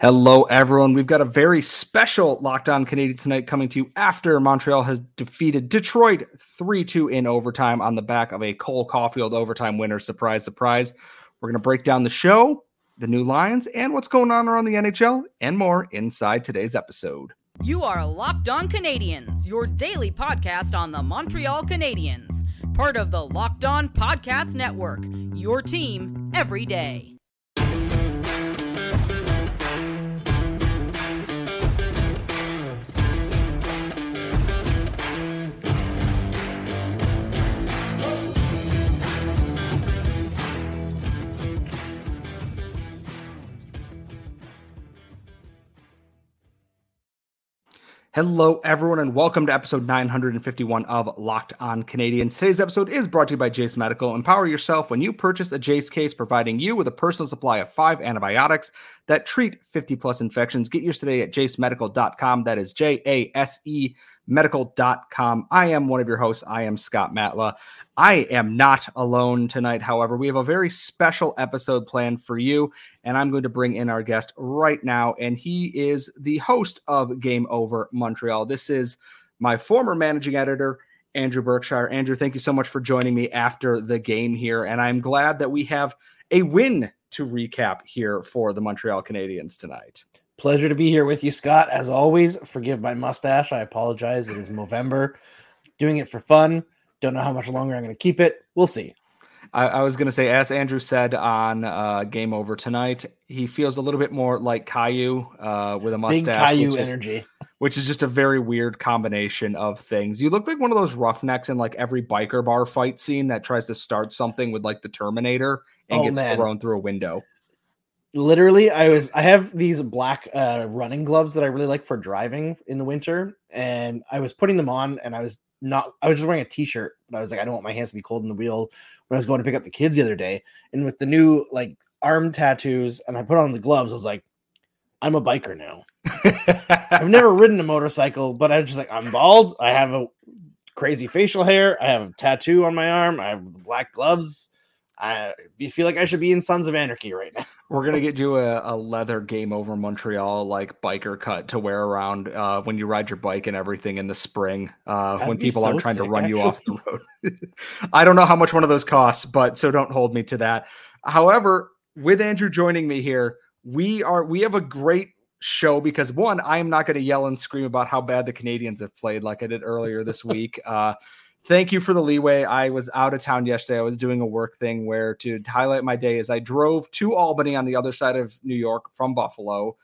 Hello, everyone. We've got a very special Locked On Canadian tonight coming to you after Montreal has defeated Detroit 3 2 in overtime on the back of a Cole Caufield overtime winner. Surprise, surprise. We're going to break down the show, the new Lions, and what's going on around the NHL and more inside today's episode. You are Locked On Canadiens, your daily podcast on the Montreal Canadiens, part of the Locked On Podcast Network, your team every day. Hello, everyone, and welcome to episode 951 of Locked On Canadiens. Today's episode is brought to you by Jase Medical. Empower yourself when you purchase a Jase case, providing you with a personal supply of five antibiotics that treat 50 plus infections. Get yours today at jasemedical.com. That is J A S E medical.com. I am one of your hosts. I am Scott Matla. I am not alone tonight. However, we have a very special episode planned for you, and I'm going to bring in our guest right now. And he is the host of Game Over Montreal. This is my former managing editor, Andrew Berkshire. Andrew, thank you so much for joining me after the game here. And I'm glad that we have a win to recap here for the Montreal Canadiens tonight. Pleasure to be here with you, Scott. As always, forgive my mustache. I apologize. It is November. Doing it for fun don't know how much longer I'm going to keep it. We'll see. I, I was going to say, as Andrew said on uh, Game Over tonight, he feels a little bit more like Caillou uh, with a mustache. Big Caillou which energy. Is, which is just a very weird combination of things. You look like one of those roughnecks in like every biker bar fight scene that tries to start something with like the Terminator and oh, gets man. thrown through a window literally i was i have these black uh running gloves that i really like for driving in the winter and i was putting them on and i was not I was just wearing a t-shirt, but I was like, I don't want my hands to be cold in the wheel when I was going to pick up the kids the other day. And with the new like arm tattoos and I put on the gloves, I was like, I'm a biker now. I've never ridden a motorcycle, but I was just like, I'm bald. I have a crazy facial hair. I have a tattoo on my arm. I have black gloves. I feel like I should be in Sons of Anarchy right now. We're gonna get you a, a, leather game over Montreal like biker cut to wear around uh, when you ride your bike and everything in the spring uh, when people so aren't trying sick, to run actually. you off the road. I don't know how much one of those costs, but so don't hold me to that. However, with Andrew joining me here, we are we have a great show because one, I am not going to yell and scream about how bad the Canadiens have played like I did earlier this week. Uh, thank you for the leeway. I was out of town yesterday. I was doing a work thing where to highlight my day is I drove to Albany on the other side of New York from Buffalo,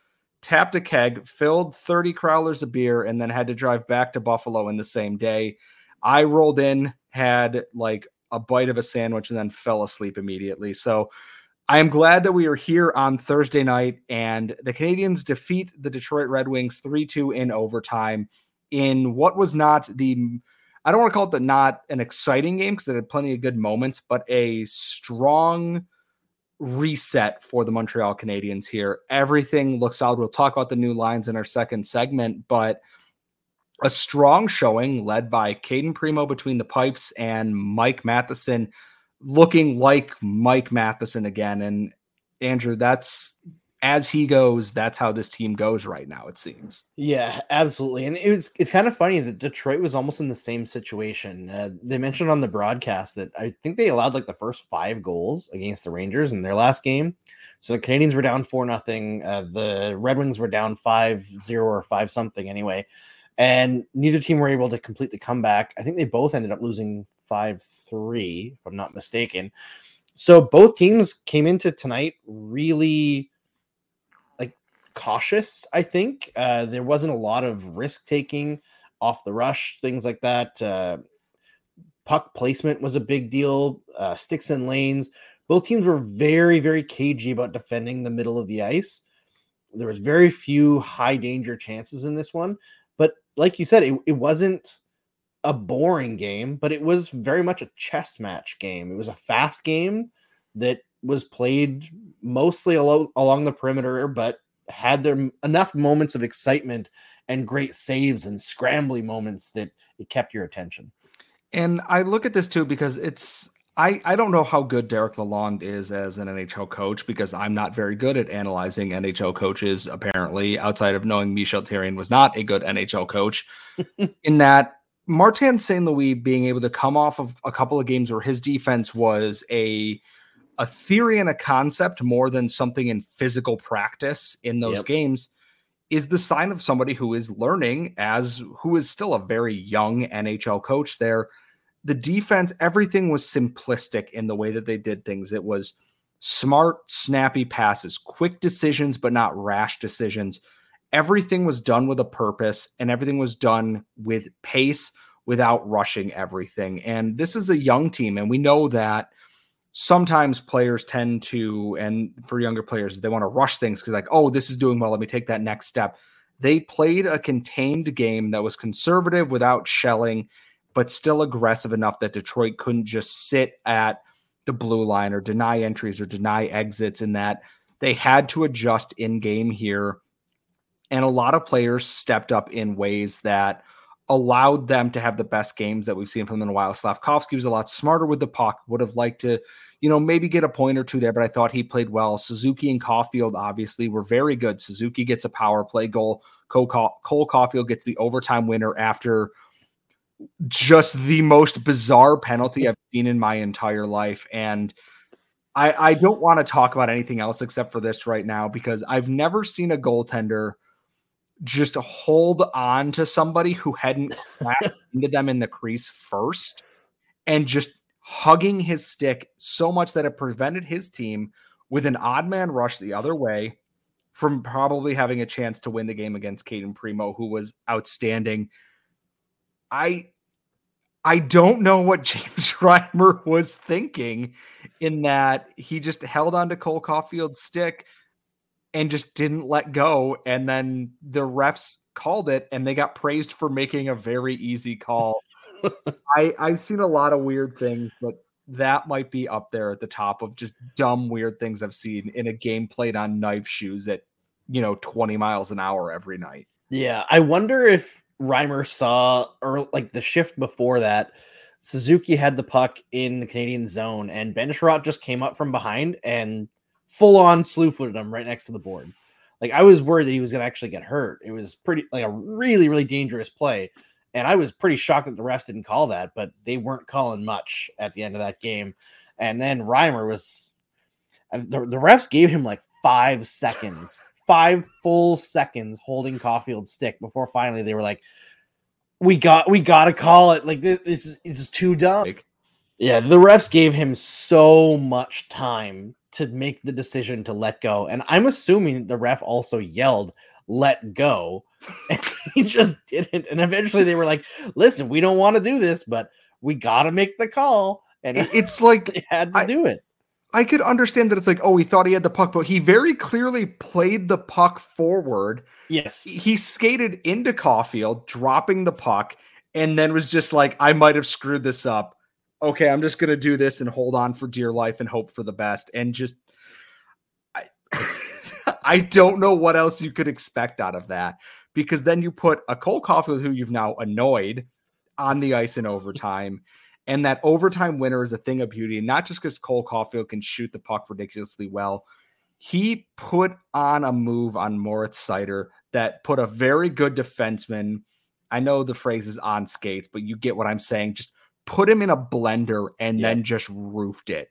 tapped a keg, filled 30 crowlers of beer, and then had to drive back to Buffalo in the same day. I rolled in, had like a bite of a sandwich, and then fell asleep immediately. So I am glad that we are here on Thursday night and the Canadiens defeat the Detroit Red Wings 3 2 in overtime in what was not the I don't want to call it the not an exciting game because it had plenty of good moments, but a strong reset for the Montreal Canadiens here. Everything looks solid. We'll talk about the new lines in our second segment, but a strong showing led by Cayden Primeau between the pipes and Mike Matheson looking like Mike Matheson again. And Andrew, that's as he goes, that's how this team goes right now. It seems. Yeah, absolutely. And it's it's kind of funny that Detroit was almost in the same situation. Uh, they mentioned on the broadcast that I think they allowed like the first five goals against the Rangers in their last game. So the Canadiens were down four nothing. Uh, the Red Wings were down five zero or five something anyway, and neither team were able to complete the comeback. I think they both ended up losing five three, if I'm not mistaken. So both teams came into tonight really cautious. I think uh, there wasn't a lot of risk taking off the rush, things like that. Uh, puck placement was a big deal. Uh, sticks and lanes. Both teams were very, very cagey about defending the middle of the ice. There was very few high danger chances in this one, but like you said, it, it wasn't a boring game, but it was very much a chess match game. It was a fast game that was played mostly alo- along the perimeter, but had there enough moments of excitement and great saves and scrambly moments that it kept your attention. And I look at this too because it's I, I don't know how good Derek Lalonde is as an NHL coach because I'm not very good at analyzing NHL coaches, apparently, outside of knowing Michel Therrien was not a good NHL coach. in that Martin St. Louis being able to come off of a couple of games where his defense was a a theory and a concept more than something in physical practice in those yep. games is the sign of somebody who is learning as who is still a very young NHL coach there. The defense, everything was simplistic in the way that they did things. It was smart, snappy passes, quick decisions, but not rash decisions. Everything was done with a purpose and everything was done with pace without rushing everything. And this is a young team, and we know that sometimes players tend to, and for younger players, they want to rush things because, like, oh, this is doing well. Let me take that next step. They played a contained game that was conservative without shelling, but still aggressive enough that Detroit couldn't just sit at the blue line or deny entries or deny exits, and that they had to adjust in game here. And a lot of players stepped up in ways that allowed them to have the best games that we've seen from them in a while. Slavkovsky was a lot smarter with the puck, would have liked to, you know, maybe get a point or two there, but I thought he played well. Suzuki and Caufield obviously were very good. Suzuki gets a power play goal. Cole, Caufield gets the overtime winner after just the most bizarre penalty I've seen in my entire life. And I, I don't want to talk about anything else except for this right now because I've never seen a goaltender – just hold on to somebody who hadn't clapped into them in the crease first and just hugging his stick so much that it prevented his team with an odd man rush the other way from probably having a chance to win the game against Cayden Primeau, who was outstanding. I I don't know what James Reimer was thinking in that he just held on to Cole Caufield's stick and just didn't let go. And then the refs called it and they got praised for making a very easy call. I, I've seen a lot of weird things, but that might be up there at the top of just dumb, weird things I've seen in a game played on knife shoes at, you know, 20 miles an hour every night. Yeah. I wonder if Reimer saw, or like the shift before that, Suzuki had the puck in the Canadian zone and Ben Chiarot just came up from behind and full on slew footed him right next to the boards. Like I was worried that he was going to actually get hurt. It was pretty like a really really dangerous play, and I was pretty shocked that the refs didn't call that, but they weren't calling much at the end of that game. And then Reimer was uh, the, the refs gave him like five seconds, five full seconds holding Caufield's stick before finally they were like, "We got we got to call it." Like this, this is, this is too dumb. Yeah, the refs gave him so much time to make the decision to let go. And I'm assuming the ref also yelled, let go. And he just didn't. And eventually they were like, listen, we don't want to do this, but we got to make the call. And it's like they had to I, do it. I could understand that it's like, oh, he thought he had the puck, but he very clearly played the puck forward. Yes. He skated into Caufield, dropping the puck, and then was just like, I might have screwed this up okay, I'm just going to do this and hold on for dear life and hope for the best. And just, I, I don't know what else you could expect out of that because then you put a Cole Caufield who you've now annoyed on the ice in overtime. And that overtime winner is a thing of beauty, not just because Cole Caufield can shoot the puck ridiculously well. He put on a move on Moritz Seider that put a very good defenseman. I know the phrase is on skates, but you get what I'm saying. Just put him in a blender and yeah. then just roofed it.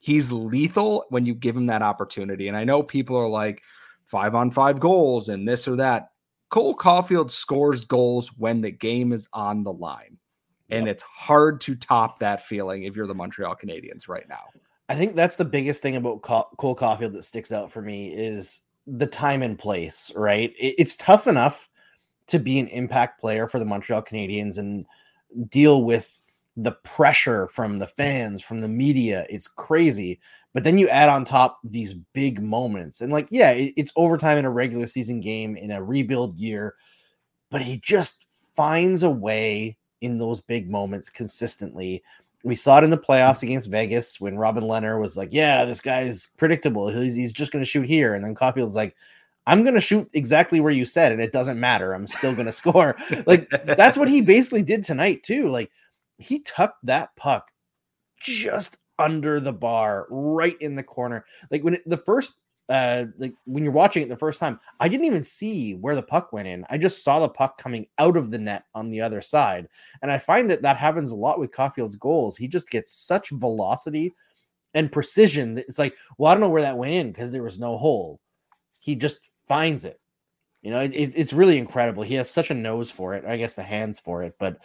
He's lethal when you give him that opportunity. And I know people are like five on five goals and this or that. Cole Caufield scores goals when the game is on the line. Yep. And it's hard to top that feeling if you're the Montreal Canadiens right now. I think that's the biggest thing about Cole Caufield that sticks out for me is the time and place, right? It's tough enough to be an impact player for the Montreal Canadiens and deal with the pressure from the fans, from the media, it's crazy. But then you add on top these big moments, and like, yeah, it, it's overtime in a regular season game in a rebuild year, but he just finds a way in those big moments consistently. We saw it in the playoffs against Vegas when Robin Lehner was like, "Yeah, this guy is predictable. He's, he's just going to shoot here," and then Caufield's like, I'm going to shoot exactly where you said, and it doesn't matter. I'm still going to score. Like that's what he basically did tonight too. Like he tucked that puck just under the bar, right in the corner. Like when it, the first uh like when you're watching it the first time i didn't even see where the puck went in. I just saw the puck coming out of the net on the other side. And i find that that happens a lot with caufield's goals. He just gets such velocity and precision that it's like well i don't know where that went in because there was no hole. He just finds it. You know it, it, it's really incredible. He has such a nose for it i guess the hands for it but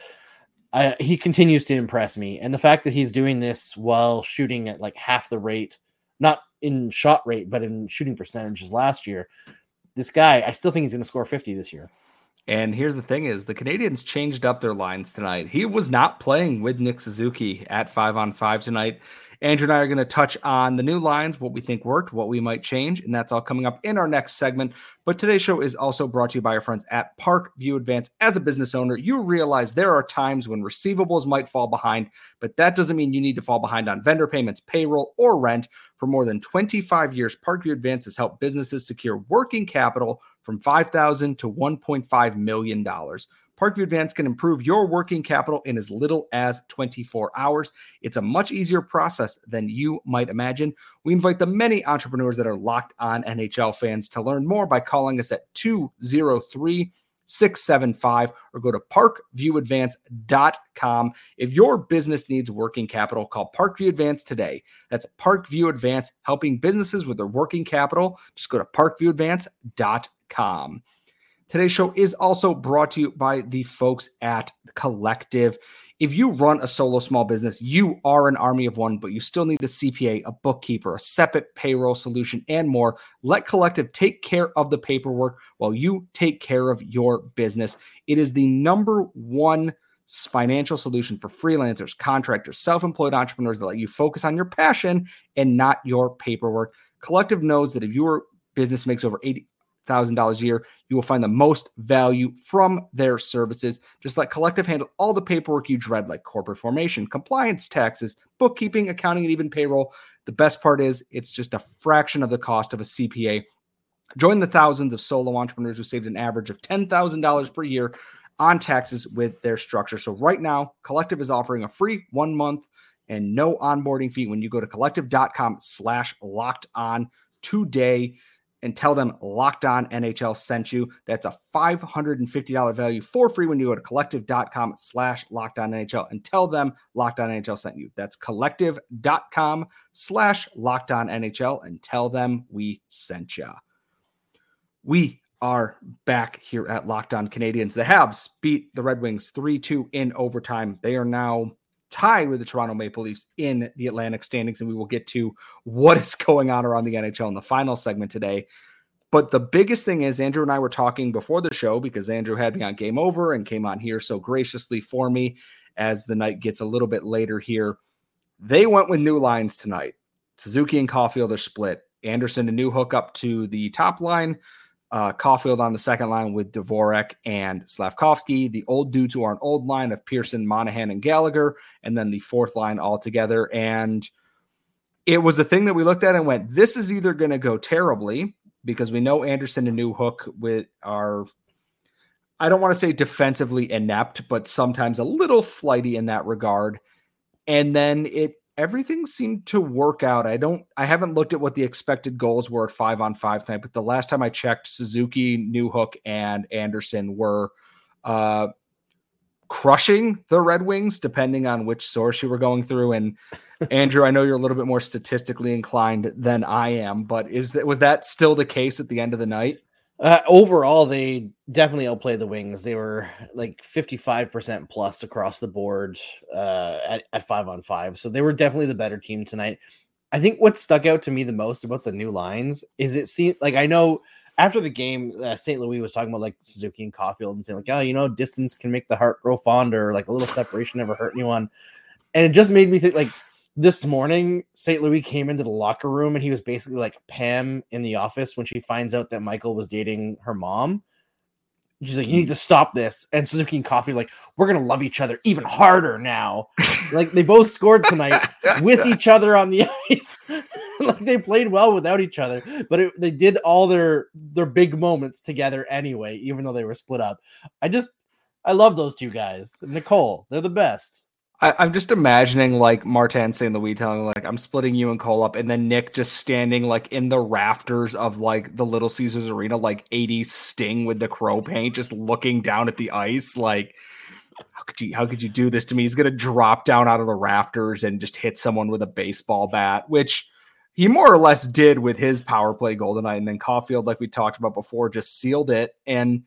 I, he continues to impress me and the fact that he's doing this while shooting at like half the rate not in shot rate, but in shooting percentages last year. This guy, I still think he's going to score 50 this year. And here's the thing is the Canadiens changed up their lines tonight. He was not playing with Nick Suzuki at 5 on 5 tonight. Andrew and I are going to touch on the new lines, what we think worked, what we might change, and that's all coming up in our next segment. But today's show is also brought to you by our friends at Parkview Advance. As a business owner, you realize there are times when receivables might fall behind, but that doesn't mean you need to fall behind on vendor payments, payroll, or rent. For more than 25 years, Parkview Advance has helped businesses secure working capital from 5,000 to $1.5 million. Parkview Advance can improve your working capital in as little as 24 hours. It's a much easier process than you might imagine. We invite the many entrepreneurs that are locked on NHL fans to learn more by calling us at 203 675 or go to parkviewadvance.com. If your business needs working capital, call Parkview Advance today. That's Parkview Advance, helping businesses with their working capital. Just go to parkviewadvance.com. Today's show is also brought to you by the folks at Collective. If you run a solo small business, you are an army of one, but you still need a CPA, a bookkeeper, a separate payroll solution, and more. Let Collective take care of the paperwork while you take care of your business. It is the number one financial solution for freelancers, contractors, self employed entrepreneurs that let you focus on your passion and not your paperwork. Collective knows that if your business makes over 80 thousand dollars a year, you will find the most value from their services. Just let Collective handle all the paperwork you dread, like corporate formation, compliance, taxes, bookkeeping, accounting, and even payroll. The best part is it's just a fraction of the cost of a CPA. Join the thousands of solo entrepreneurs who saved an average of $10,000 per year on taxes with their structure. So right now, Collective is offering a free one month and no onboarding fee when you go to collective.com slash locked on today and tell them Locked On NHL sent you. That's a $550 value for free when you go to collective.com slash Locked On NHL and tell them Locked On NHL sent you. That's collective.com slash Locked On NHL and tell them we sent you. We are back here at Locked On Canadiens. The Habs beat the Red Wings 3 2 in overtime. They are now tied with the Toronto Maple Leafs in the Atlantic standings. And we will get to what is going on around the NHL in the final segment today. But the biggest thing is, Andrew and I were talking before the show because Andrew had me on Game Over and came on here so graciously for me as the night gets a little bit later here. They went with new lines tonight. Suzuki and Caufield are split. Anderson, a Newhook up to the top line uh, Caufield on the second line with Dvorak and Slavkovsky, the old dudes who are an old line of Pearson, Monahan, and Gallagher, and then the fourth line all together. And it was a thing that we looked at and went, this is either going to go terribly because we know Anderson and Newhook with our, I don't want to say defensively inept, but sometimes a little flighty in that regard. And then it everything seemed to work out. I don't I haven't looked at what the expected goals were at five on five tonight, but the last time I checked, Suzuki, Newhook, and Anderson were uh crushing the Red Wings, depending on which source you were going through. And Andrew, I know you're a little bit more statistically inclined than I am, but is that was that still the case at the end of the night? Uh, overall, they definitely outplayed the Wings. They were like 55% plus across the board uh, at, at five on five. So they were definitely the better team tonight. I think what stuck out to me the most about the new lines is it seemed like I know after the game, uh, St. Louis was talking about like Suzuki and Caufield and saying, like, oh, you know, distance can make the heart grow fonder, like a little separation never hurt anyone. And it just made me think, like, this morning, St. Louis came into the locker room and he was basically like Pam in the office when she finds out that Michael was dating her mom. She's like, You need to stop this. And Suzuki and Coffee, like, we're gonna love each other even harder now. like they both scored tonight with each other on the ice. like they played well without each other, but it, they did all their their big moments together anyway, even though they were split up. I just I love those two guys. Nicole, they're the best. I, am just imagining like Martin St. Louis telling like I'm splitting you and Cole up, and then Nick just standing like in the rafters of like the Little Caesars Arena, like 80 Sting with the crow paint, just looking down at the ice, like how could you how could you do this to me? He's gonna drop down out of the rafters and just hit someone with a baseball bat, which he more or less did with his power play golden night. And then Caufield, like we talked about before, just sealed it. And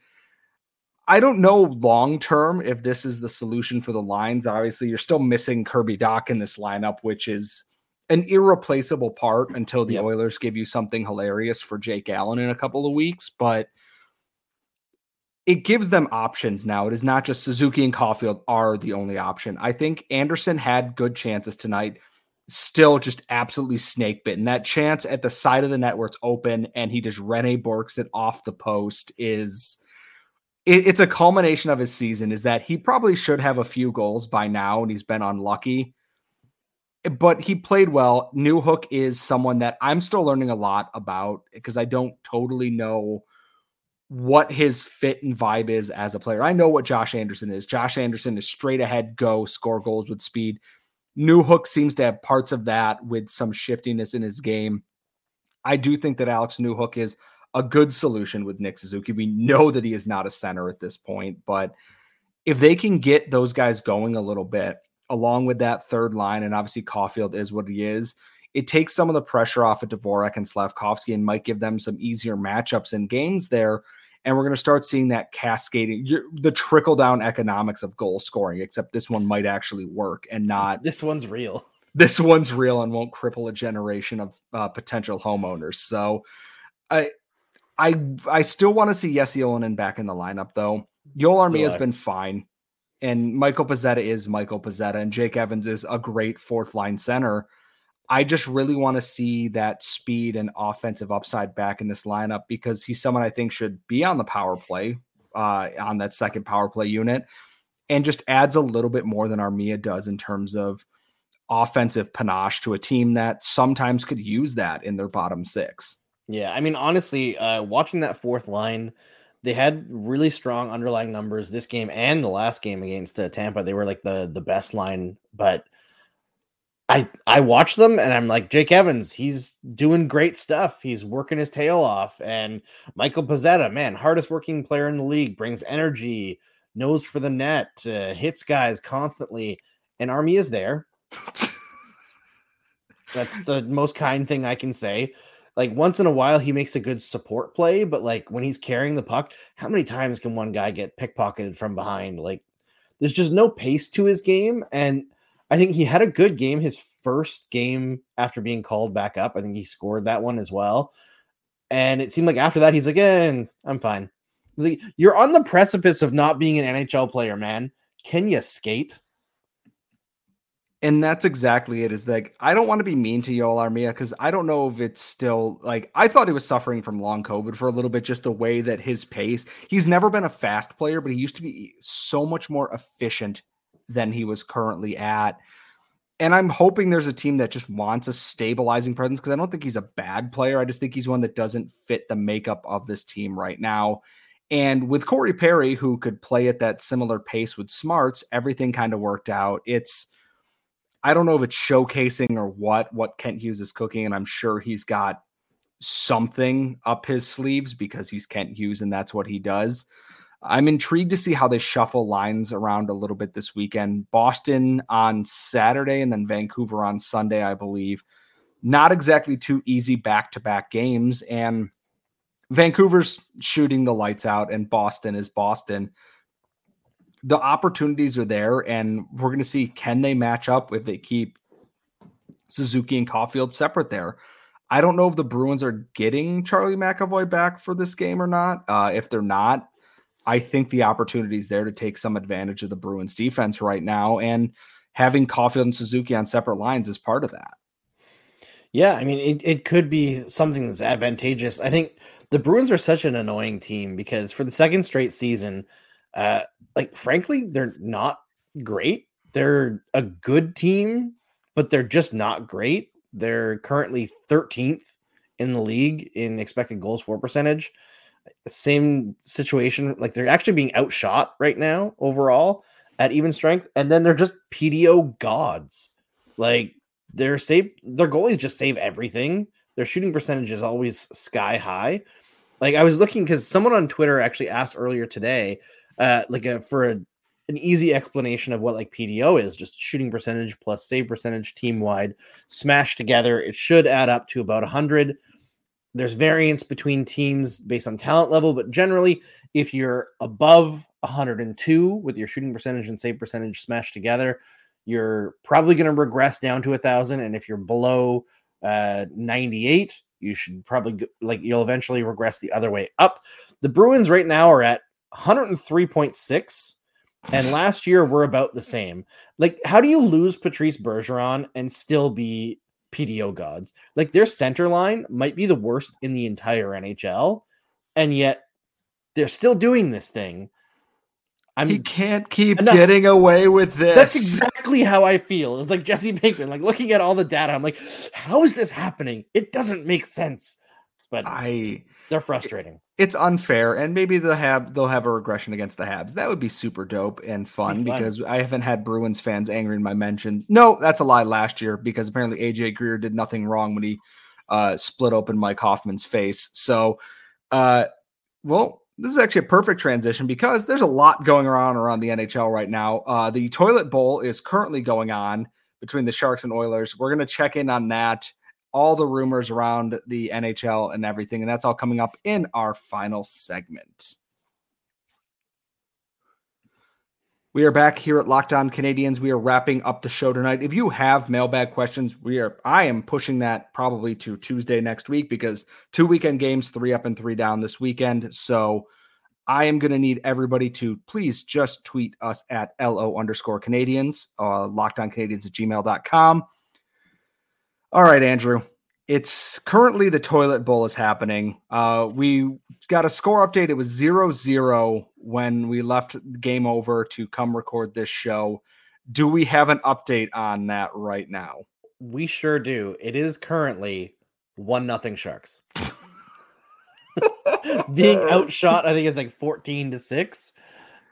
I don't know long term if this is the solution for the lines. Obviously, you're still missing Kirby Dach in this lineup, which is an irreplaceable part until the yep. Oilers give you something hilarious for Jake Allen in a couple of weeks. But it gives them options now. It is not just Suzuki and Caufield are the only option. I think Anderson had good chances tonight, still just absolutely snake bitten. That chance at the side of the net where it's open and he just Rene Bourques it off the post is it, it's a culmination of his season. Is that he probably should have a few goals by now and he's been unlucky. But he played well. Newhook is someone that I'm still learning a lot about because I don't totally know what his fit and vibe is as a player. I know what Josh Anderson is. Josh Anderson is straight ahead, go score goals with speed. Newhook seems to have parts of that with some shiftiness in his game. I do think that Alex Newhook is a good solution with Nick Suzuki. We know that he is not a center at this point, but if they can get those guys going a little bit, along with that third line, and obviously Caufield is what he is, it takes some of the pressure off of Dvorak and Slavkovsky and might give them some easier matchups in games there. And we're going to start seeing that cascading, the trickle down economics of goal scoring, except this one might actually work and not. This one's real. This one's real and won't cripple a generation of uh, potential homeowners. So I, I, I still want to see Jesse Ylönen back in the lineup, though. Joel Armia has been fine. And Michael Pezzetta is Michael Pezzetta, and Jake Evans is a great fourth line center. I just really want to see that speed and offensive upside back in this lineup because he's someone I think should be on the power play, uh, on that second power play unit, and just adds a little bit more than Armia does in terms of offensive panache to a team that sometimes could use that in their bottom six. Yeah, I mean, honestly, uh, watching that fourth line, they had really strong underlying numbers this game and the last game against uh, Tampa. They were like the the best line, but I I watch them and I'm like Jake Evans, he's doing great stuff. He's working his tail off. And Michael Pezzetta, man, hardest working player in the league, brings energy, knows for the net, uh, hits guys constantly. And Army is there. That's the most kind thing I can say. Like once in a while, he makes a good support play, but like when he's carrying the puck, how many times can one guy get pickpocketed from behind? Like there's just no pace to his game. And I think he had a good game his first game after being called back up. I think he scored that one as well. And it seemed like after that, he's like, eh, I'm fine. Like, You're on the precipice of not being an NHL player, man. Can you skate? And that's exactly it. Is like I don't want to be mean to Joel Armia because I don't know if it's still like I thought he was suffering from long COVID for a little bit, just the way that his pace. He's never been a fast player, but he used to be so much more efficient than he was currently at. And I'm hoping there's a team that just wants a stabilizing presence because I don't think he's a bad player. I just think he's one that doesn't fit the makeup of this team right now. And with Corey Perry, who could play at that similar pace with Smarts, everything kind of worked out. It's, I don't know if it's showcasing or what, what Kent Hughes is cooking. And I'm sure he's got something up his sleeves because he's Kent Hughes and that's what he does. I'm intrigued to see how they shuffle lines around a little bit this weekend. Boston on Saturday and then Vancouver on Sunday, I believe. Not exactly two easy back to back games. And Vancouver's shooting the lights out, and Boston is Boston. The opportunities are there, and we're going to see can they match up if they keep Suzuki and Caufield separate there. I don't know if the Bruins are getting Charlie McAvoy back for this game or not. Uh, if they're not, I think the opportunity is there to take some advantage of the Bruins defense right now. And having Caufield and Suzuki on separate lines is part of that. Yeah, I mean, it, it could be something that's advantageous. I think the Bruins are such an annoying team because for the second straight season, uh, like frankly, they're not great. They're a good team, but they're just not great. They're currently 13th in the league in expected goals for percentage same situation. Like they're actually being outshot right now overall. at even strength, and then they're just PDO gods. Like their save, their goalies just save everything. Their shooting percentage is always sky high. Like I was looking because someone on Twitter actually asked earlier today, uh, like a, for a, an easy explanation of what like PDO is, just shooting percentage plus save percentage team wide smashed together. It should add up to about 100. There's variance between teams based on talent level, but generally, if you're above 102 with your shooting percentage and save percentage smashed together, you're probably going to regress down to a thousand. And if you're below uh, 98, you should probably like you'll eventually regress the other way up. The Bruins right now are at 103.6 and last year we're about the same. Like how do you lose Patrice Bergeron and still be PDO gods? Like their center line might be the worst in the entire NHL and yet they're still doing this thing. I'm, he can't keep enough. getting away with this. That's exactly how I feel. It's like Jesse Pinkman, like looking at all the data. I'm like, how is this happening? It doesn't make sense. But I, they're frustrating. It's unfair, and maybe they'll have they'll have a regression against the Habs. That would be super dope and fun, fun. because I haven't had Bruins fans angry in my mention. No, that's a lie. Last year, because apparently AJ Greer did nothing wrong when he uh, split open Mike Hoffman's face. So, uh, well, this is actually a perfect transition because there's a lot going around around the NHL right now. Uh, the toilet bowl is currently going on between the Sharks and Oilers. We're going to check in on that, all the rumors around the NHL and everything, and that's all coming up in our final segment. We are back here at Locked On Canadiens. We are wrapping up the show tonight. If you have mailbag questions, we are I am pushing that probably to Tuesday next week because two weekend games, three up and three down this weekend. So I am going to need everybody to please just tweet us at LO underscore Canadiens, uh, lockedoncanadiens at gmail.com. All right, Andrew. It's currently the toilet bowl is happening. Uh, we got a score update. It was zero zero when we left game over to come record this show. Do we have an update on that right now? We sure do. It is currently one nothing Sharks. Being outshot, I think it's like 14 to 6.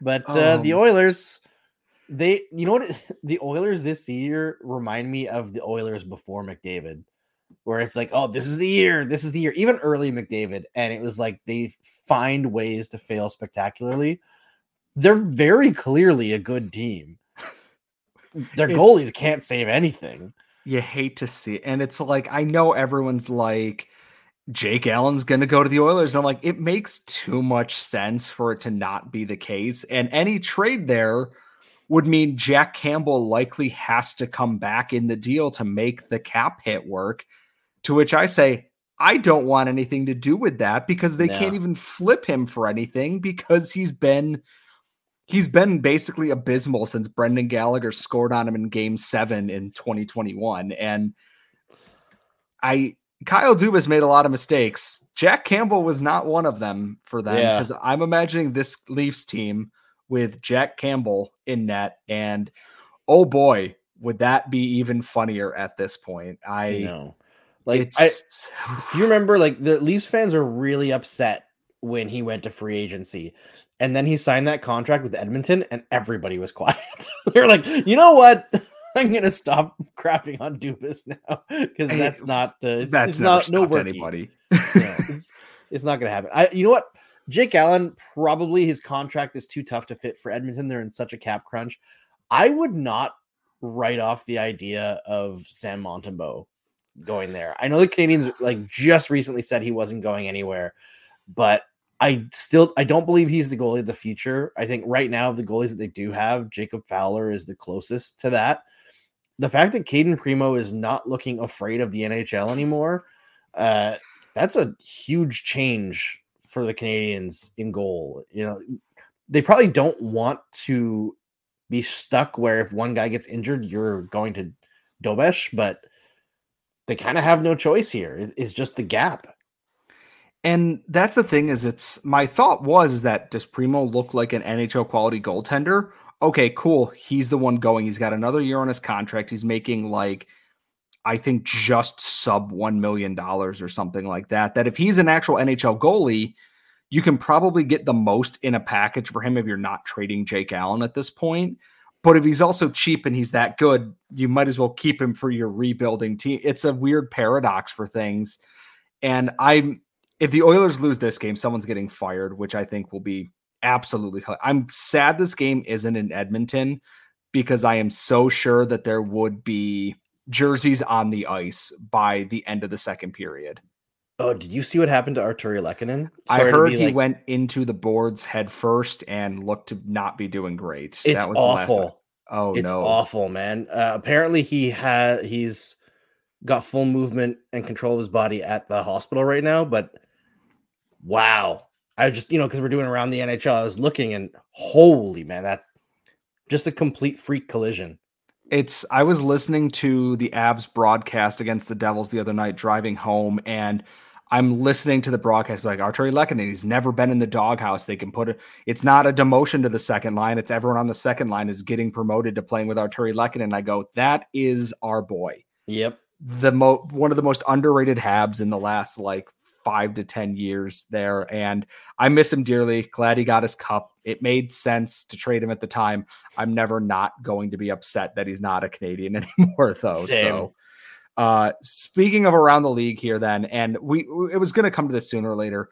But uh, um, the Oilers, they you know what the Oilers this year remind me of the Oilers before McDavid where it's like, oh, this is the year, this is the year. Even early McDavid, and it was like they find ways to fail spectacularly. They're very clearly a good team. Their it's, goalies can't save anything. You hate to see it. And it's like, I know everyone's like, Jake Allen's going to go to the Oilers. And I'm like, it makes too much sense for it to not be the case. And any trade there would mean Jack Campbell likely has to come back in the deal to make the cap hit work. To which I say, I don't want anything to do with that because they no. can't even flip him for anything because he's been he's been basically abysmal since Brendan Gallagher scored on him in game 7 in 2021 and I Kyle Dubas made a lot of mistakes. Jack Campbell was not one of them for them because yeah. I'm imagining this Leafs team with Jack Campbell in net and oh boy, would that be even funnier at this point. I know. Like, I, do you remember? Like, the Leafs fans were really upset when he went to free agency, and then he signed that contract with Edmonton, and everybody was quiet. They're like, you know what? I'm gonna stop crapping on Dubas now because that's not uh, it's, that's it's not no anybody. yeah, it's, it's not gonna happen. I you know what? Jake Allen probably his contract is too tough to fit for Edmonton. They're in such a cap crunch. I would not write off the idea of Sam Montembeault going there. I know the Canadiens like just recently said he wasn't going anywhere, but I still I don't believe he's the goalie of the future. I think right now the goalies that they do have, Jacob Fowler is the closest to that. The fact that Cayden Primeau is not looking afraid of the NHL anymore, uh, that's a huge change for the Canadiens in goal. You know, they probably don't want to be stuck where if one guy gets injured, you're going to Dobeš, but they kind of have no choice here. It's just the gap. And that's the thing is it's my thought was that does Primeau look like an NHL quality goaltender? Okay, cool. He's the one going. He's got another year on his contract. He's making like I think just sub 1 million dollars or something like that. That if he's an actual NHL goalie, you can probably get the most in a package for him if you're not trading Jake Allen at this point. But if he's also cheap and he's that good, you might as well keep him for your rebuilding team. It's a weird paradox for things. And I'm if the Oilers lose this game, someone's getting fired, which I think will be absolutely. I'm sad this game isn't in Edmonton because I am so sure that there would be jerseys on the ice by the end of the second period. Oh, did you see what happened to Artturi Lehkonen? I heard he like... went into the boards head first and looked to not be doing great. It's that was awful. Oh it's no, awful, man. Uh, apparently, he had he's got full movement and control of his body at the hospital right now. But wow, I just you know because we're doing around the NHL, I was looking and holy man, that just a complete freak collision. It's I was listening to the Avs broadcast against the Devils the other night driving home and I'm listening to the broadcast like Artturi Lehkonen, he's never been in the doghouse. They can put it. It's not a demotion to the second line. It's everyone on the second line is getting promoted to playing with Artturi Lehkonen. And I go, that is our boy. Yep. The mo one of the most underrated Habs in the last like five to 10 years there. And I miss him dearly. Glad he got his cup. It made sense to trade him at the time. I'm never not going to be upset that he's not a Canadian anymore, though. Same. So, uh, speaking of around the league here, then, and we it was going to come to this sooner or later.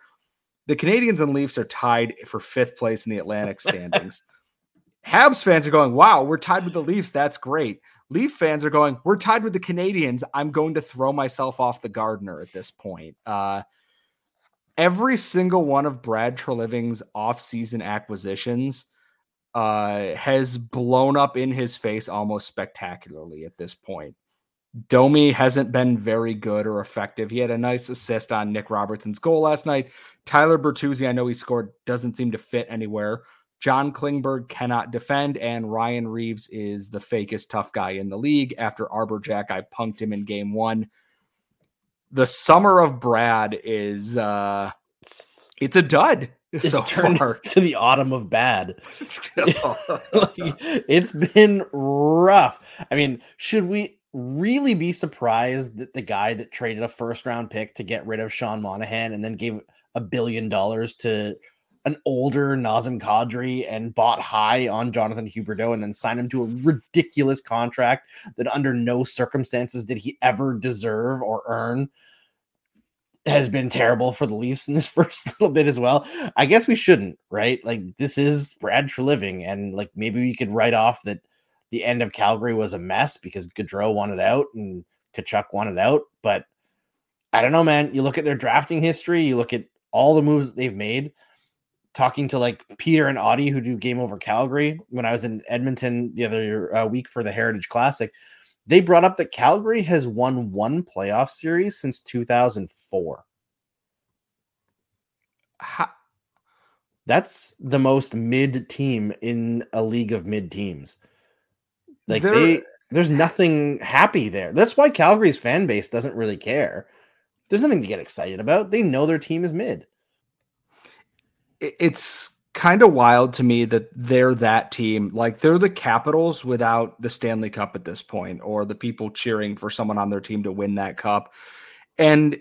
The Canadiens and Leafs are tied for fifth place in the Atlantic standings. Habs fans are going, wow, we're tied with the Leafs. That's great. Leaf fans are going, we're tied with the Canadiens. I'm going to throw myself off the Gardiner at this point. Uh, every single one of Brad Treliving's offseason acquisitions uh, has blown up in his face almost spectacularly at this point. Domi hasn't been very good or effective. He had a nice assist on Nick Robertson's goal last night. Tyler Bertuzzi, I know he scored, doesn't seem to fit anywhere. John Klingberg cannot defend, and Ryan Reaves is the fakest tough guy in the league. After Arber Xhekaj punked him in game one the summer of Brad is uh it's a dud it's so far to the autumn of bad. it's been rough. I mean, should we really be surprised that the guy that traded a first round pick to get rid of Sean Monahan and then gave a billion dollars to an older Nazem Kadri and bought high on Jonathan Huberdeau and then signed him to a ridiculous contract that under no circumstances did he ever deserve or earn has been terrible for the Leafs in this first little bit as well. I guess we shouldn't, right? Like this is Brad Treliving, and like maybe we could write off that the end of Calgary was a mess because Gaudreau wanted out and Tkachuk wanted out. But I don't know, man. You look at their drafting history, you look at all the moves that they've made talking to like Peter and Audie who do Game Over Calgary when I was in Edmonton the other uh, week for the Heritage Classic. They brought up that Calgary has won one playoff series since 2004. How? That's the most mid team in a league of mid teams. Like They're... they there's nothing happy there. That's why Calgary's fan base doesn't really care. There's nothing to get excited about. They know their team is mid it's kind of wild to me that they're that team. Like they're the Capitals without the Stanley Cup at this point, or the people cheering for someone on their team to win that cup. And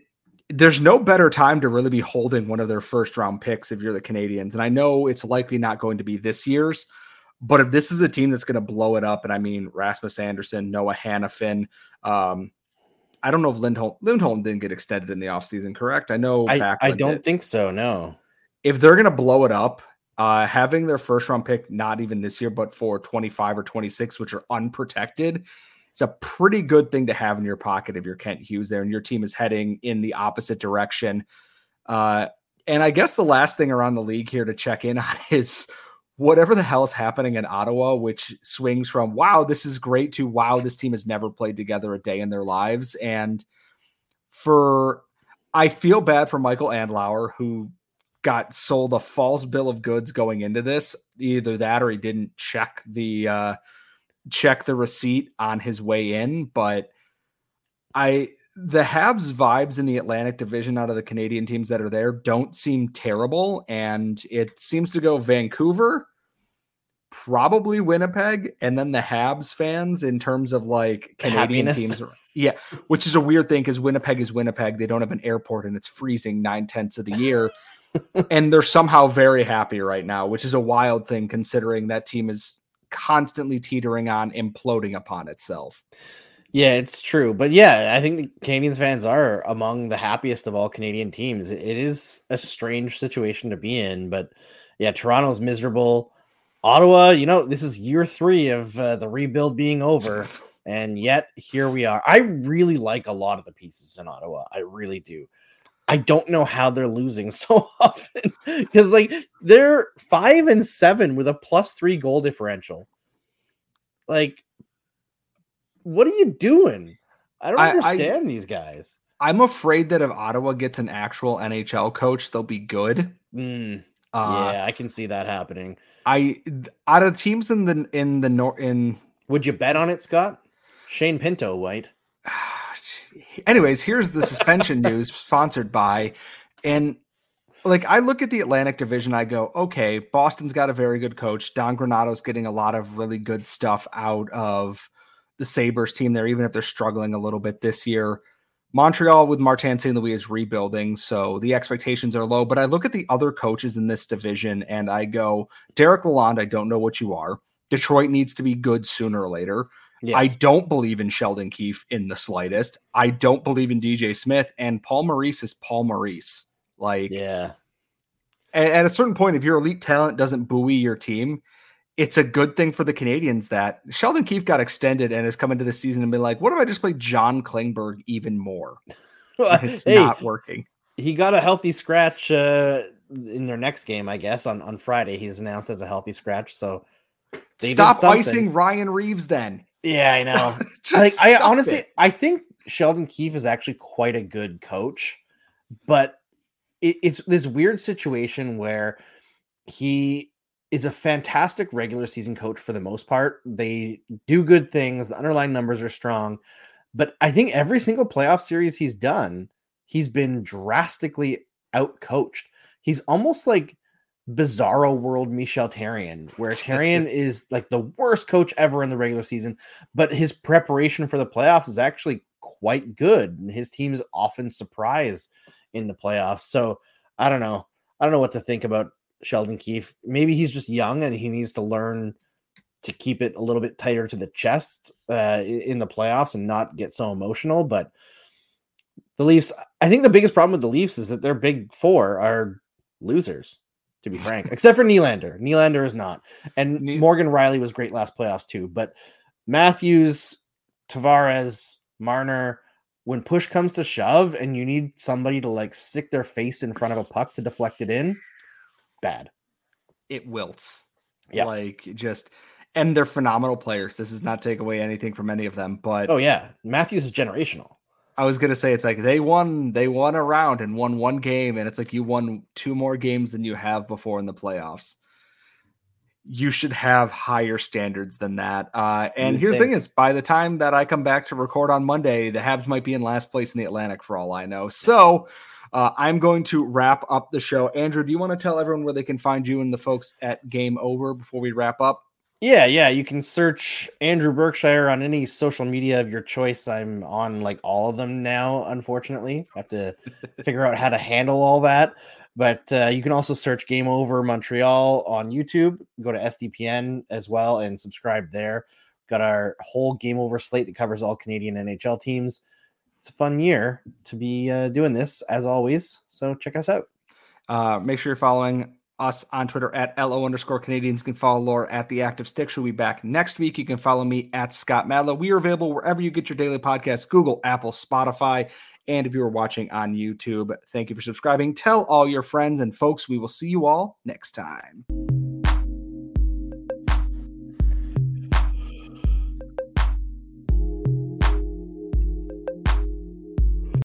there's no better time to really be holding one of their first round picks if you're the Canadiens. And I know it's likely not going to be this year's, but if this is a team that's going to blow it up, and I mean Rasmus Andersson, Noah Hanifin, um, I don't know if Lindholm Lindholm didn't get extended in the offseason, correct? I know I, I don't did. think so, no if they're going to blow it up, uh, having their first round pick, not even this year, but for 25 or 26, which are unprotected, it's a pretty good thing to have in your pocket if you're Kent Hughes there and your team is heading in the opposite direction. Uh, and I guess the last thing around the league here to check in on is whatever the hell is happening in Ottawa, which swings from wow, this is great to wow, this team has never played together a day in their lives. And for I feel bad for Michael Andlauer, who got sold a false bill of goods going into this. Either that or he didn't check the uh check the receipt on his way in, but I the Habs vibes in the Atlantic division out of the Canadian teams that are there don't seem terrible and it seems to go Vancouver, probably Winnipeg and then the Habs fans in terms of like Canadian Happiness. teams. Yeah, which is a weird thing because Winnipeg is Winnipeg. They don't have an airport and it's freezing nine tenths of the year. and they're somehow very happy right now, which is a wild thing considering that team is constantly teetering on imploding upon itself. Yeah, it's true. But yeah, I think the Canadiens fans are among the happiest of all Canadian teams. It is a strange situation to be in, but yeah, Toronto's miserable. Ottawa, you know, this is year three of uh, the rebuild being over, and yet here we are. I really like a lot of the pieces in Ottawa. I really do. I don't know how they're losing so often because, like, they're five and seven with a plus three goal differential. Like, what are you doing? I don't I, understand I, these guys. I'm afraid that if Ottawa gets an actual NHL coach, they'll be good. Mm, uh, yeah, I can see that happening. I out of teams in the in the nor in. Would you bet on it, Scott? Shane Pinto, White. Anyways, here's the suspension news sponsored by, and like I look at the Atlantic Division, I go, okay, Boston's got a very good coach. Don Granato's getting a lot of really good stuff out of the Sabres team there, even if they're struggling a little bit this year. Montreal with Martin St. Louis is rebuilding, so the expectations are low. But I look at the other coaches in this division and I go, Derek Lalonde, I don't know what you are. Detroit needs to be good sooner or later. Yes. I don't believe in Sheldon Keefe in the slightest. I don't believe in DJ Smith, and Paul Maurice is Paul Maurice. Like, yeah. At, at a certain point, if your elite talent doesn't buoy your team, it's a good thing for the Canadiens that Sheldon Keefe got extended and has come into the season and been like, what if I just play John Klingberg even more? it's hey, not working. He got a healthy scratch uh, in their next game, I guess, on, on Friday. He's announced as a healthy scratch. So stop icing Ryan Reaves then. Yeah, I know. like I honestly it. I think Sheldon Keefe is actually quite a good coach, but it, it's this weird situation where he is a fantastic regular season coach for the most part. They do good things, the underlying numbers are strong, but I think every single playoff series he's done, he's been drastically out coached. He's almost like bizarro world Michel Therrien, where Therrien is like the worst coach ever in the regular season, but his preparation for the playoffs is actually quite good. And his teams often surprise in the playoffs. So I don't know. I don't know what to think about Sheldon Keefe. Maybe he's just young and he needs to learn to keep it a little bit tighter to the chest uh, in the playoffs and not get so emotional. But the Leafs, I think the biggest problem with the Leafs is that their big four are losers, to be frank, except for Nylander. Nylander is not. And ne- Morgan Rielly was great last playoffs too. But Matthews, Tavares, Marner, when push comes to shove and you need somebody to like stick their face in front of a puck to deflect it in, bad. It wilts. Yeah. Like just and they're phenomenal players. This does not take away anything from any of them, but oh yeah, Matthews is generational. I was gonna say it's like they won they won a round and won one game, and it's like you won two more games than you have before in the playoffs. You should have higher standards than that. Uh, and you here's think. the thing: is by the time that I come back to record on Monday, the Habs might be in last place in the Atlantic for all I know. So uh, I'm going to wrap up the show. Andrew, do you want to tell everyone where they can find you and the folks at Game Over before we wrap up? Yeah, yeah. You can search Andrew Berkshire on any social media of your choice. I'm on like all of them now, unfortunately. I have to figure out how to handle all that. But uh, you can also search Game Over Montreal on YouTube. Go to SDPN as well and subscribe there. Got our whole Game Over slate that covers all Canadian NHL teams it's a fun year to be uh, doing this as always. So check us out. Uh, make sure you're following us on Twitter at LO underscore Canadiens. You can follow Laura at the Active Stick. She'll be back next week. You can follow me at Scott Matla. We are available wherever you get your daily podcast Google, Apple, Spotify. And if you are watching on YouTube, thank you for subscribing. Tell all your friends and folks. We will see you all next time.